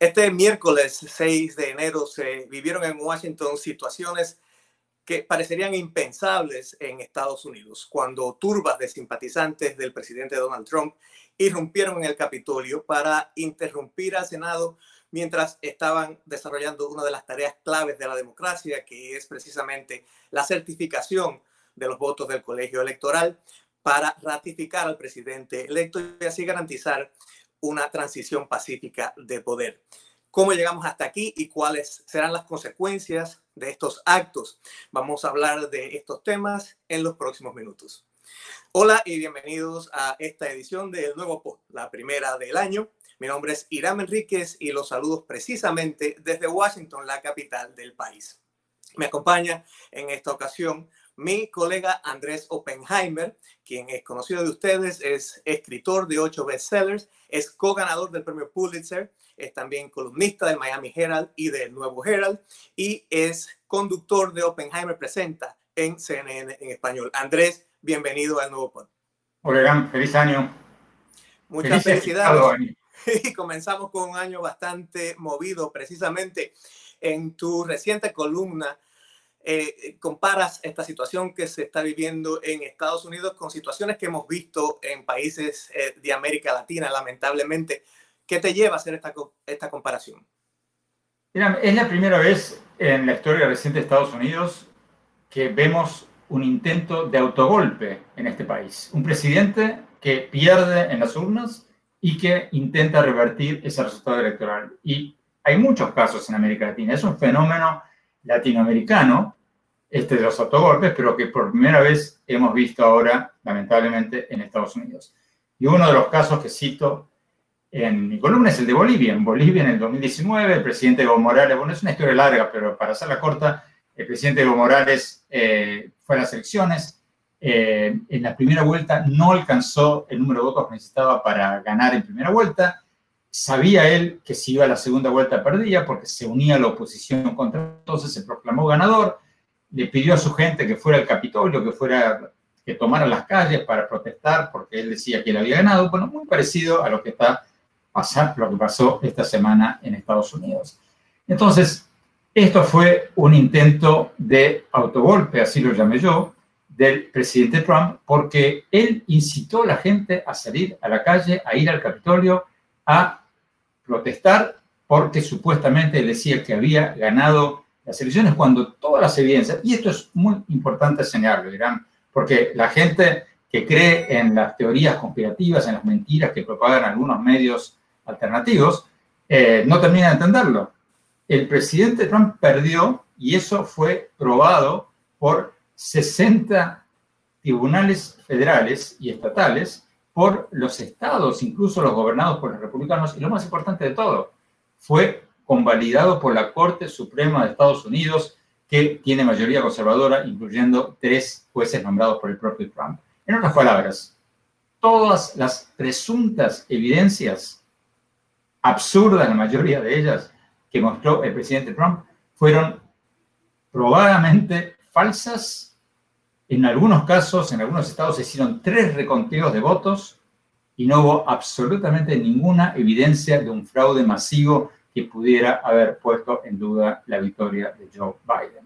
Este miércoles 6 de enero se vivieron en Washington situaciones que parecerían impensables en Estados Unidos, cuando turbas de simpatizantes del presidente Donald Trump irrumpieron en el Capitolio para interrumpir al Senado mientras estaban desarrollando una de las tareas claves de la democracia, que es precisamente la certificación de los votos del colegio electoral para ratificar al presidente electo y así garantizar una transición pacífica de poder. ¿Cómo llegamos hasta aquí y cuáles serán las consecuencias de estos actos? Vamos a hablar de estos temas en los próximos minutos. Hola y bienvenidos a esta edición del Nuevo Pod, la primera del año. Mi nombre es Irán Enríquez y los saludos precisamente desde Washington, la capital del país. Me acompaña en esta ocasión mi colega Andrés Oppenheimer, quien es conocido de ustedes, es escritor de ocho bestsellers, es co-ganador del premio Pulitzer, es también columnista del Miami Herald y del Nuevo Herald y es conductor de Oppenheimer Presenta en CNN en español. Andrés, bienvenido al Nuevo Pod. Hola, feliz año. Muchas felicidades. Y comenzamos con un año bastante movido, precisamente en tu reciente columna eh, comparas esta situación que se está viviendo en Estados Unidos con situaciones que hemos visto en países eh, de América Latina, lamentablemente. ¿Qué te lleva a hacer esta, esta comparación? Mira, es la primera vez en la historia reciente de Estados Unidos que vemos un intento de autogolpe en este país. Un presidente que pierde en las urnas y que intenta revertir ese resultado electoral. Y hay muchos casos en América Latina. Es un fenómeno latinoamericano, este de los autogolpes, pero que por primera vez hemos visto ahora, lamentablemente, en Estados Unidos. Y uno de los casos que cito en mi columna es el de Bolivia. En Bolivia, en el 2019, el presidente Evo Morales, bueno, es una historia larga, pero para hacerla corta, el presidente Evo Morales eh, fue a las elecciones. Eh, en la primera vuelta no alcanzó el número de votos que necesitaba para ganar en primera vuelta Sabía él que si iba a la segunda vuelta perdía porque se unía a la oposición contra entonces se proclamó ganador, le pidió a su gente que fuera al Capitolio, que fuera que tomara las calles para protestar porque él decía que él había ganado, bueno, muy parecido a lo que está pasando, lo que pasó esta semana en Estados Unidos. Entonces, esto fue un intento de autogolpe, así lo llamé yo, del presidente Trump, porque él incitó a la gente a salir a la calle, a ir al Capitolio, a protestar porque supuestamente decía que había ganado las elecciones cuando todas las evidencias, y esto es muy importante señalarlo, dirán, porque la gente que cree en las teorías conspirativas, en las mentiras que propagan algunos medios alternativos, eh, no termina de entenderlo. El presidente Trump perdió y eso fue probado por 60 tribunales federales y estatales por los estados, incluso los gobernados por los republicanos, y lo más importante de todo, fue convalidado por la Corte Suprema de Estados Unidos, que tiene mayoría conservadora, incluyendo tres jueces nombrados por el propio Trump. En otras palabras, todas las presuntas evidencias, absurdas la mayoría de ellas, que mostró el presidente Trump, fueron probadamente falsas en algunos casos, en algunos estados, se hicieron tres reconteos de votos y no hubo absolutamente ninguna evidencia de un fraude masivo que pudiera haber puesto en duda la victoria de Joe Biden.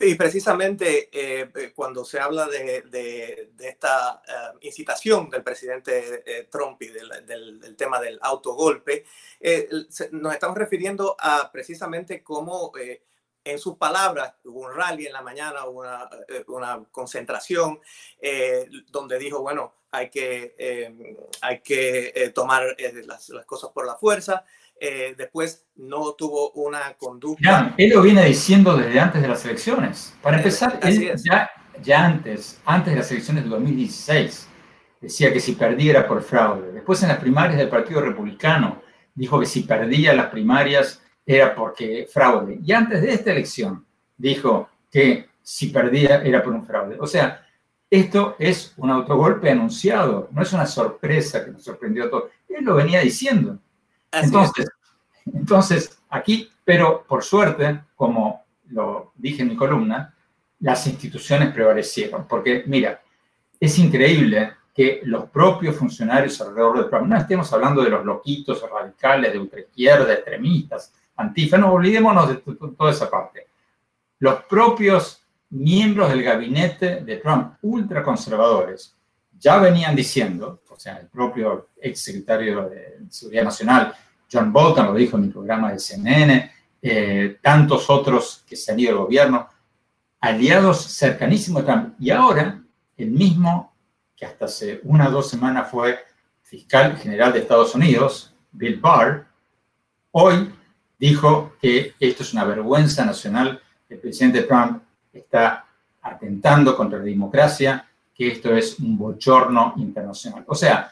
Y precisamente eh, cuando se habla de, esta eh, incitación del presidente eh, Trump y del, tema del autogolpe, nos estamos refiriendo a precisamente cómo en sus palabras, hubo un rally en la mañana, una, eh, una concentración eh, donde dijo, bueno, hay que, eh, hay que tomar las, las, cosas por la fuerza. después no tuvo una conducta. Ya, él lo viene diciendo desde antes de las elecciones. Para empezar, él ya, ya antes, antes de las elecciones de 2016, decía que si perdía era por fraude. Después en las primarias del Partido Republicano dijo que si perdía las primarias era porque fraude. Y antes de esta elección dijo que si perdía era por un fraude. O sea, esto es un autogolpe anunciado, no es una sorpresa que nos sorprendió a todos. Él lo venía diciendo. entonces, entonces, aquí, pero por suerte, como lo dije en mi columna, las instituciones prevalecieron. Porque, mira, es increíble que los propios funcionarios alrededor de Trump, no estemos hablando de los loquitos radicales, de ultraizquierda, extremistas, antifa, no olvidémonos de toda esa parte. Los propios miembros del gabinete de Trump, ultraconservadores, ya venían diciendo, o sea, el propio ex secretario de Seguridad Nacional, John Bolton, lo dijo en mi programa de CNN, eh, tantos otros que se han ido del gobierno, aliados cercanísimos de Trump. Y ahora, el mismo que hasta hace una o dos semanas fue fiscal general de Estados Unidos, Bill Barr, hoy dijo que esto es una vergüenza nacional, el presidente Trump está atentando contra la democracia, que esto es un bochorno internacional. O sea,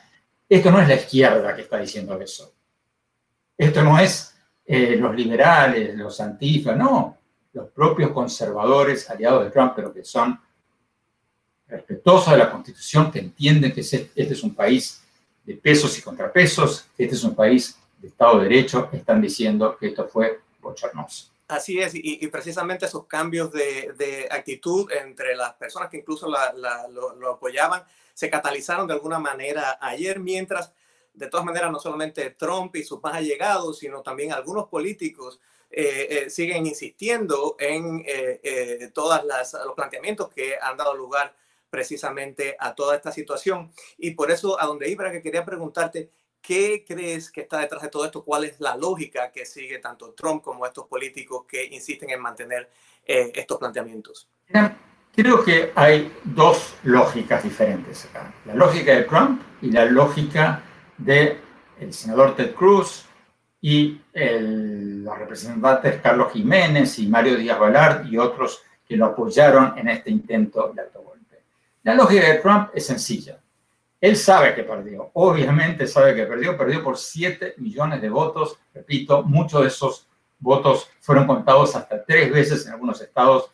esto no es la izquierda que está diciendo eso. Esto no es eh, los liberales, los antifas, no. Los propios conservadores aliados de Trump, pero que son respetuosos de la Constitución, que entienden que este es un país de pesos y contrapesos, que este es un país de Estado de Derecho, están diciendo que esto fue bochornoso. Así es, y, precisamente esos cambios de, actitud entre las personas que incluso lo, apoyaban se catalizaron de alguna manera ayer, mientras de todas maneras no solamente Trump y sus más allegados, sino también algunos políticos eh, eh, siguen insistiendo en eh, todos los planteamientos que han dado lugar precisamente a toda esta situación. Y por eso a donde iba que quería preguntarte, ¿qué crees que está detrás de todo esto? ¿Cuál es la lógica que sigue tanto Trump como estos políticos que insisten en mantener eh, estos planteamientos? Creo que hay dos lógicas diferentes acá. La lógica de Trump y la lógica del el senador Ted Cruz y los representantes Carlos Jiménez y Mario Díaz Balart y otros que lo apoyaron en este intento de autogobierno. La lógica de Trump es sencilla. Él sabe que perdió, obviamente sabe que perdió, perdió por 7 millones de votos. Repito, muchos de esos votos fueron contados hasta tres veces en algunos estados.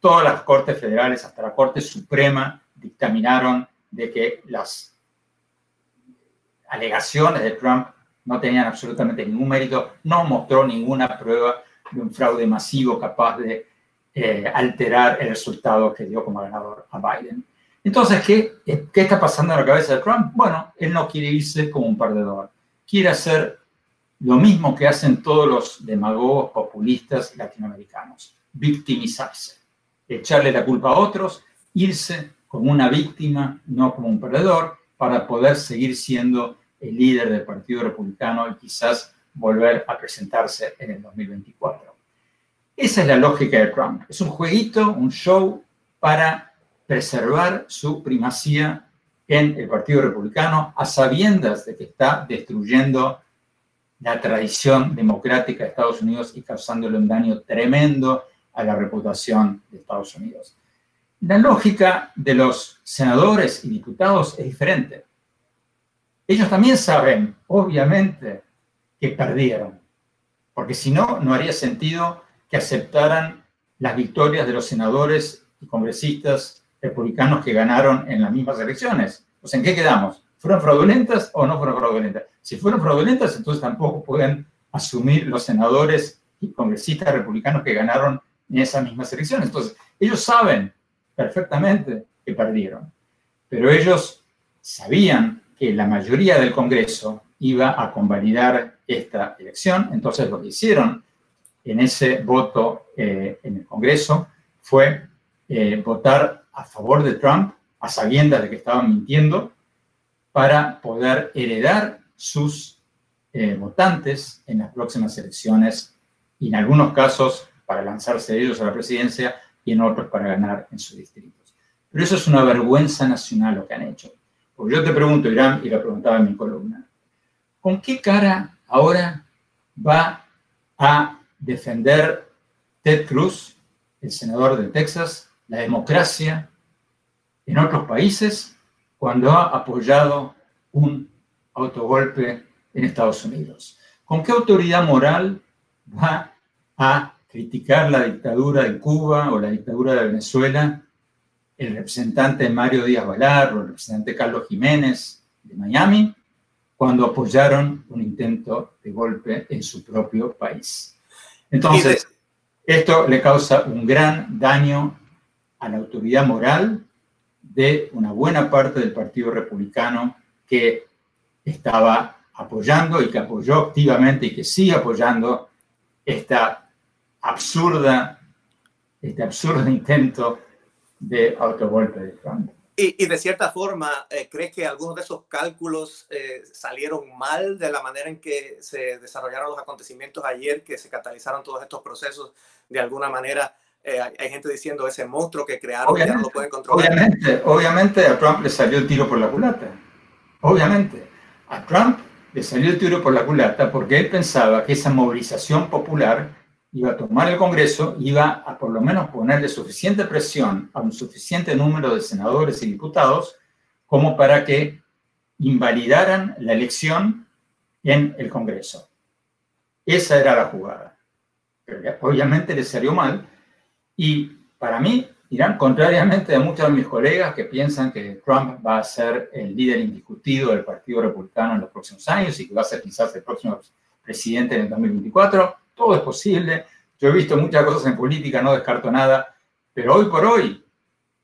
Todas las cortes federales, hasta la Corte Suprema, dictaminaron de que las alegaciones de Trump no tenían absolutamente ningún mérito, no mostró ninguna prueba de un fraude masivo capaz de eh, alterar el resultado que dio como ganador a Biden. Entonces, ¿qué, ¿qué está pasando en la cabeza de Trump? Bueno, él no quiere irse como un perdedor. Quiere hacer lo mismo que hacen todos los demagogos populistas latinoamericanos, victimizarse, echarle la culpa a otros, irse como una víctima, no como un perdedor, para poder seguir siendo el líder del Partido Republicano y quizás volver a presentarse en el 2024. Esa es la lógica de Trump. Es un jueguito, un show para preservar su primacía en el Partido Republicano a sabiendas de que está destruyendo la tradición democrática de Estados Unidos y causándole un daño tremendo a la reputación de Estados Unidos. La lógica de los senadores y diputados es diferente. Ellos también saben, obviamente, que perdieron, porque si no, no haría sentido que aceptaran las victorias de los senadores y congresistas republicanos que ganaron en las mismas elecciones. Pues, ¿en qué quedamos? ¿Fueron fraudulentas o no fueron fraudulentas? Si fueron fraudulentas, entonces tampoco pueden asumir los senadores y congresistas republicanos que ganaron en esas mismas elecciones. Entonces, ellos saben perfectamente que perdieron, pero ellos sabían que la mayoría del Congreso iba a convalidar esta elección, entonces lo que hicieron en ese voto eh, en el Congreso fue eh, votar a favor de Trump, a sabiendas de que estaban mintiendo, para poder heredar sus eh, votantes en las próximas elecciones y en algunos casos para lanzarse ellos a la presidencia y en otros para ganar en sus distritos. Pero eso es una vergüenza nacional lo que han hecho. Porque yo te pregunto, Irán, y lo preguntaba en mi columna, ¿con qué cara ahora va a defender Ted Cruz, el senador de Texas, la democracia en otros países cuando ha apoyado un autogolpe en Estados Unidos. ¿Con qué autoridad moral va a criticar la dictadura de Cuba o la dictadura de Venezuela el representante Mario Díaz Valar o el representante Carlos Jiménez de Miami cuando apoyaron un intento de golpe en su propio país? Entonces, esto le causa un gran daño a la autoridad moral de una buena parte del Partido Republicano que estaba apoyando y que apoyó activamente y que sigue apoyando esta absurda, este absurdo intento de autogolpe de Trump. Y, de cierta forma, eh, ¿crees que algunos de esos cálculos eh, salieron mal de la manera en que se desarrollaron los acontecimientos ayer, que se catalizaron todos estos procesos? De alguna manera, eh, hay, gente diciendo ese monstruo que crearon que no lo pueden controlar. Obviamente, obviamente a Trump le salió el tiro por la culata. Obviamente. A Trump le salió el tiro por la culata porque él pensaba que esa movilización popular iba a tomar el Congreso, iba a por lo menos ponerle suficiente presión a un suficiente número de senadores y diputados como para que invalidaran la elección en el Congreso. Esa era la jugada. Pero obviamente le salió mal y para mí, Irán, contrariamente a muchos de mis colegas que piensan que Trump va a ser el líder indiscutido del Partido Republicano en los próximos años y que va a ser quizás el próximo presidente en el 2024, todo es posible. Yo he visto muchas cosas en política, no descarto nada, pero hoy por hoy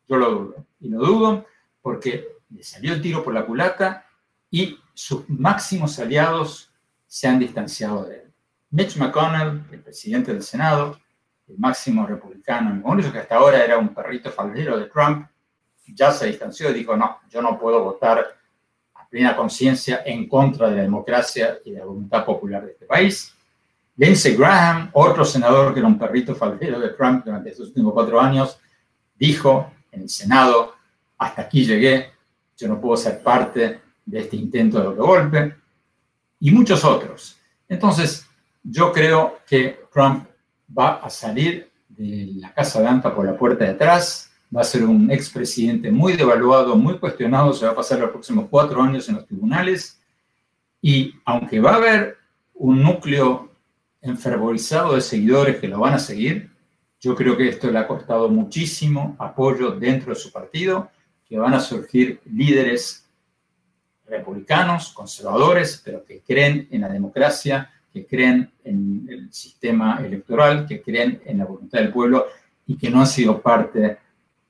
yo lo dudo. Y lo dudo porque le salió el tiro por la culata y sus máximos aliados se han distanciado de él. Mitch McConnell, el presidente del Senado, el máximo republicano en el Congreso, que hasta ahora era un perrito faldero de Trump, ya se distanció y dijo, no, yo no puedo votar a plena conciencia en contra de la democracia y de la voluntad popular de este país. Lindsey Graham, otro senador que era un perrito faldero de Trump durante estos últimos cuatro años, dijo en el Senado, hasta aquí llegué, yo no puedo ser parte de este intento de golpe, y muchos otros. Entonces, yo creo que Trump va a salir de la Casa Blanca por la puerta de atrás, va a ser un expresidente muy devaluado, muy cuestionado, se va a pasar los próximos cuatro años en los tribunales, y aunque va a haber un núcleo enfervorizado de seguidores que lo van a seguir. Yo creo que esto le ha costado muchísimo apoyo dentro de su partido, que van a surgir líderes republicanos, conservadores, pero que creen en la democracia, que creen en el sistema electoral, que creen en la voluntad del pueblo y que no han sido parte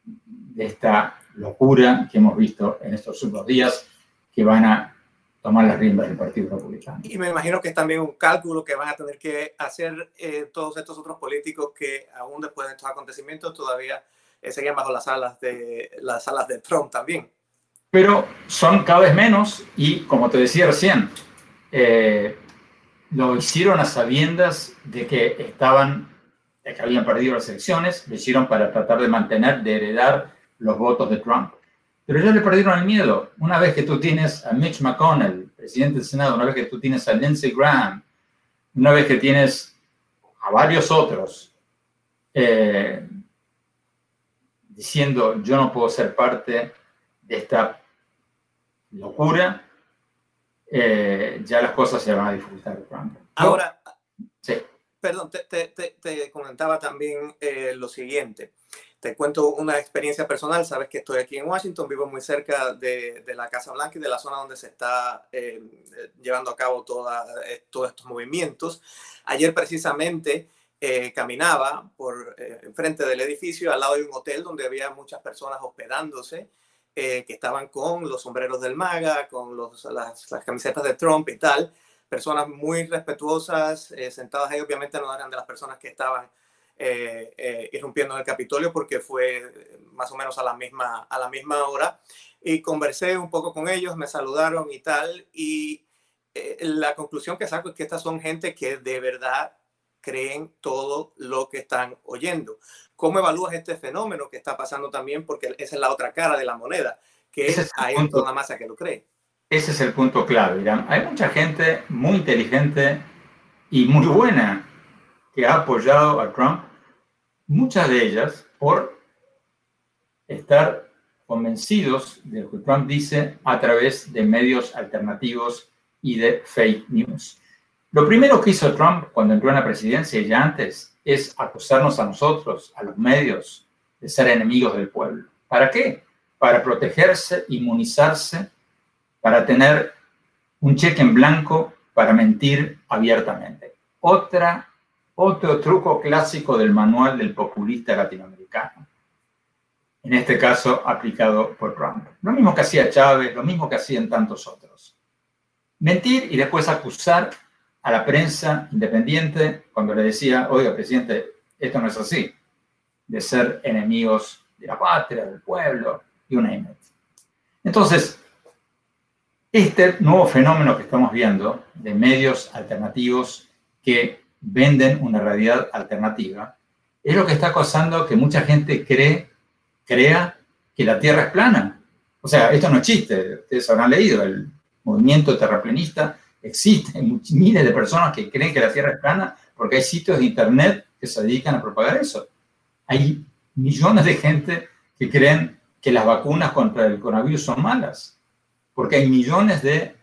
de esta locura que hemos visto en estos últimos días, que van a tomar las riendas del Partido Republicano. Y me imagino que es también un cálculo que van a tener que hacer eh, todos estos otros políticos que aún después de estos acontecimientos todavía eh, seguían bajo las alas de las alas de Trump también. Pero son cada vez menos y como te decía recién, eh, lo hicieron a sabiendas de que estaban, de que habían perdido las elecciones, lo hicieron para tratar de mantener, de heredar los votos de Trump. Pero ya le perdieron el miedo. Una vez que tú tienes a Mitch McConnell, presidente del Senado, una vez que tú tienes a Lindsey Graham, una vez que tienes a varios otros eh, diciendo yo no puedo ser parte de esta locura, eh, ya las cosas se van a disfrutar. Ahora, sí. perdón, te, comentaba también eh, lo siguiente. Te cuento una experiencia personal. Sabes que estoy aquí en Washington, vivo muy cerca de, la Casa Blanca y de la zona donde se está eh, llevando a cabo toda, eh, todos estos movimientos. Ayer precisamente eh, caminaba por enfrente del edificio al lado de un hotel donde había muchas personas hospedándose. Que estaban con los sombreros del MAGA, con los, las, las, camisetas de Trump y tal, personas muy respetuosas, sentadas ahí, obviamente no eran de las personas que estaban eh, eh, irrumpiendo en el Capitolio porque fue más o menos a la, misma, a la misma hora. Y conversé un poco con ellos, me saludaron y tal. Y eh, la conclusión que saco es que estas son gente que de verdad creen todo lo que están oyendo. ¿Cómo evalúas este fenómeno que está pasando también? Porque esa es la otra cara de la moneda, que es, hay toda una masa que lo cree. Ese es el punto clave, Irán. Hay mucha gente muy inteligente y muy buena que ha apoyado a Trump, muchas de ellas por estar convencidos de lo que Trump dice a través de medios alternativos y de fake news. Lo primero que hizo Trump cuando entró en la presidencia y ya antes es acusarnos a nosotros, a los medios, de ser enemigos del pueblo. ¿Para qué? Para protegerse, inmunizarse, para tener un cheque en blanco para mentir abiertamente. Otra otro truco clásico del manual del populista latinoamericano. en este caso aplicado por Trump. Lo mismo que hacía Chávez, lo mismo que hacían tantos otros. Mentir y después acusar a la prensa independiente cuando le decía, oiga, presidente, esto no es así, de ser enemigos de la patria, del pueblo, y una it. Entonces, este nuevo fenómeno que estamos viendo de medios alternativos que venden una realidad alternativa es lo que está causando que mucha gente cree, crea que la Tierra es plana. O sea, esto no es chiste, ustedes habrán leído, el movimiento terraplanista existe, hay miles de personas que creen que la Tierra es plana porque hay sitios de Internet que se dedican a propagar eso. Hay millones de gente que creen que las vacunas contra el coronavirus son malas, porque hay millones de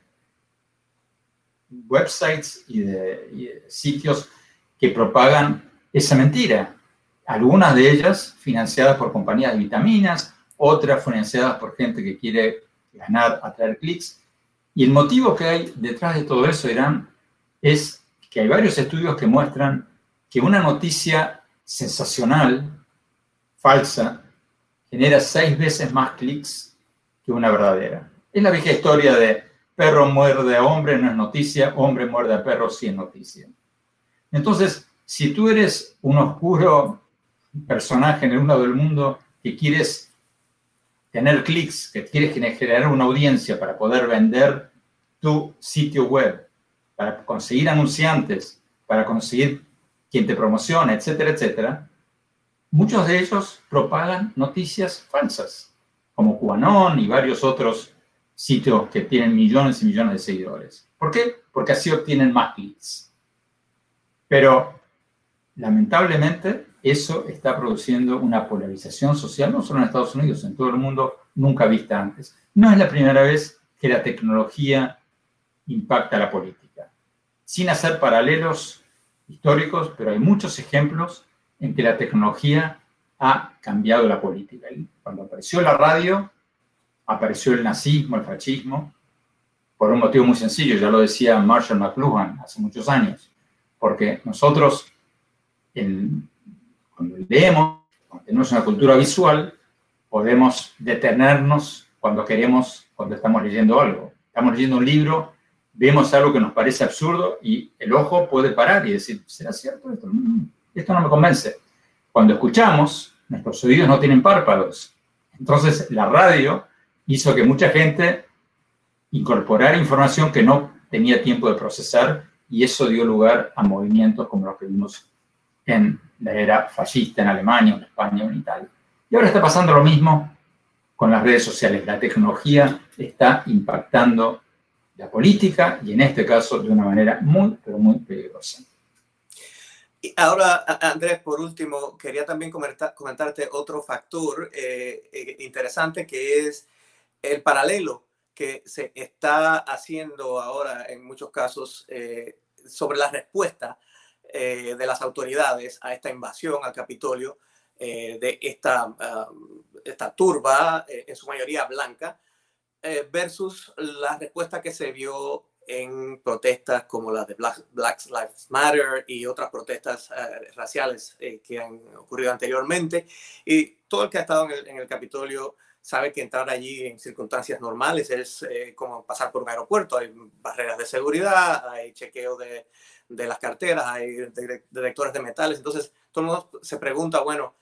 websites y de, sitios que propagan esa mentira. Algunas de ellas financiadas por compañías de vitaminas, otras financiadas por gente que quiere ganar, atraer clics. Y el motivo que hay detrás de todo eso, Irán, es que hay varios estudios que muestran que una noticia sensacional, falsa, genera seis veces más clics que una verdadera. Es la vieja historia de perro muerde a hombre, no es noticia, hombre muerde a perro, sí es noticia. Entonces, si tú eres un oscuro personaje en el lado del mundo que quieres tener clics, que quieres generar una audiencia para poder vender tu sitio web, para conseguir anunciantes, para conseguir quien te promocione, etcétera, etcétera, muchos de ellos propagan noticias falsas, como QAnon y varios otros sitios que tienen millones y millones de seguidores. ¿Por qué? Porque así obtienen más clics. Pero, lamentablemente, eso está produciendo una polarización social, no solo en Estados Unidos, en todo el mundo, nunca vista antes. No es la primera vez que la tecnología impacta la política. Sin hacer paralelos históricos, pero hay muchos ejemplos en que la tecnología ha cambiado la política. Cuando apareció la radio, apareció el nazismo, el fascismo, por un motivo muy sencillo, ya lo decía Marshall McLuhan hace muchos años, porque nosotros, cuando leemos, cuando tenemos una cultura visual, podemos detenernos cuando queremos, cuando estamos leyendo algo. Estamos leyendo un libro, vemos algo que nos parece absurdo y el ojo puede parar y decir, ¿será cierto esto? Esto no me convence. Cuando escuchamos, nuestros oídos no tienen párpados. Entonces, la radio hizo que mucha gente incorporara información que no tenía tiempo de procesar y eso dio lugar a movimientos como los que vimos en la era fascista en Alemania, en España, en Italia. Y ahora está pasando lo mismo con las redes sociales. La tecnología está impactando la política y en este caso de una manera muy, pero muy peligrosa. Y ahora, Andrés, por último, quería también comentarte otro factor eh, eh, interesante que es el paralelo que se está haciendo ahora en muchos casos eh, sobre la respuesta de las autoridades a esta invasión al Capitolio de esta, um, esta turba, en su mayoría blanca, versus la respuesta que se vio en protestas como las de Black, Lives Matter y otras protestas eh, raciales eh, que han ocurrido anteriormente. Y todo el que ha estado en el, Capitolio sabe que entrar allí en circunstancias normales es eh, como pasar por un aeropuerto. Hay barreras de seguridad, hay chequeo de, de las carteras, hay detectores de metales. Entonces, todo el mundo se pregunta, bueno,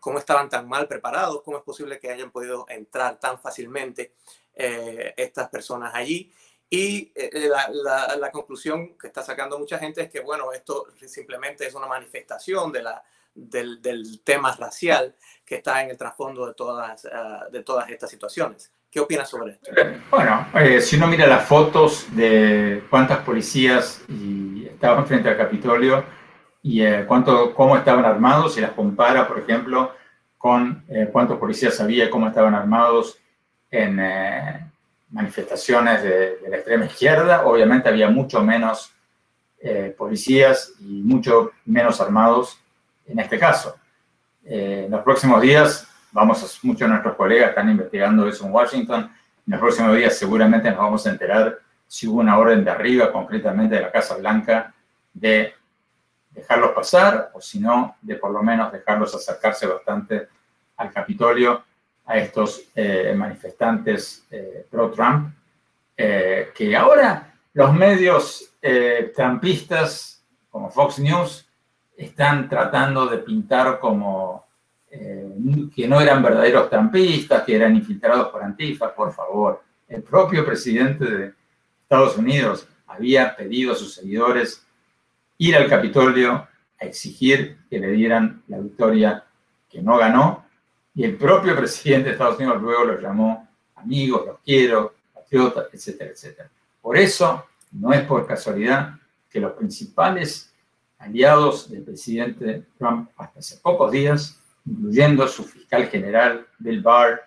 ¿cómo estaban tan mal preparados? ¿Cómo es posible que hayan podido entrar tan fácilmente estas personas allí? Y eh, eh, la, conclusión que está sacando mucha gente es que, bueno, esto simplemente es una manifestación de la, del, tema racial que está en el trasfondo de todas, ah, de todas estas situaciones. ¿Qué opinas sobre esto? Bueno, eh, si uno mira las fotos de cuántas policías estaban frente al Capitolio y cuánto, cómo estaban armados y las compara, por ejemplo, con cuántos policías había, cómo estaban armados en manifestaciones de, la extrema izquierda, obviamente había mucho menos eh, policías y mucho menos armados en este caso. Eh, en los próximos días, vamos muchos de nuestros colegas están investigando eso en Washington, en los próximos días seguramente nos vamos a enterar si hubo una orden de arriba, concretamente de la Casa Blanca, de dejarlos pasar o si no, de por lo menos dejarlos acercarse bastante al Capitolio a estos eh, manifestantes eh, pro-Trump, eh, que ahora los medios trumpistas como Fox News están tratando de pintar como que no eran verdaderos trumpistas, que eran infiltrados por Antifa, por favor. El propio presidente de Estados Unidos había pedido a sus seguidores ir al Capitolio a exigir que le dieran la victoria que no ganó, y el propio presidente de Estados Unidos luego los llamó amigos, los quiero, patriotas, etcétera, etcétera. Por eso, no es por casualidad que los principales aliados del presidente Trump hasta hace pocos días, incluyendo su fiscal general Bill Barr,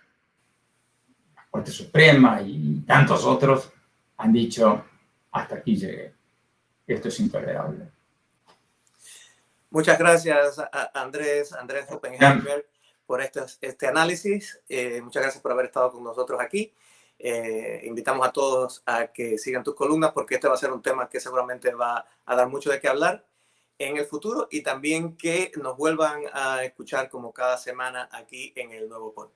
la Corte Suprema y tantos otros, han dicho, hasta aquí llegué. Esto es intolerable. Muchas gracias, Andrés, Andrés Oppenheimer, por este, este análisis. Eh, muchas gracias por haber estado con nosotros aquí. Eh, invitamos a todos a que sigan tus columnas porque este va a ser un tema que seguramente va a dar mucho de qué hablar en el futuro y también que nos vuelvan a escuchar como cada semana aquí en el Nuevo Pod.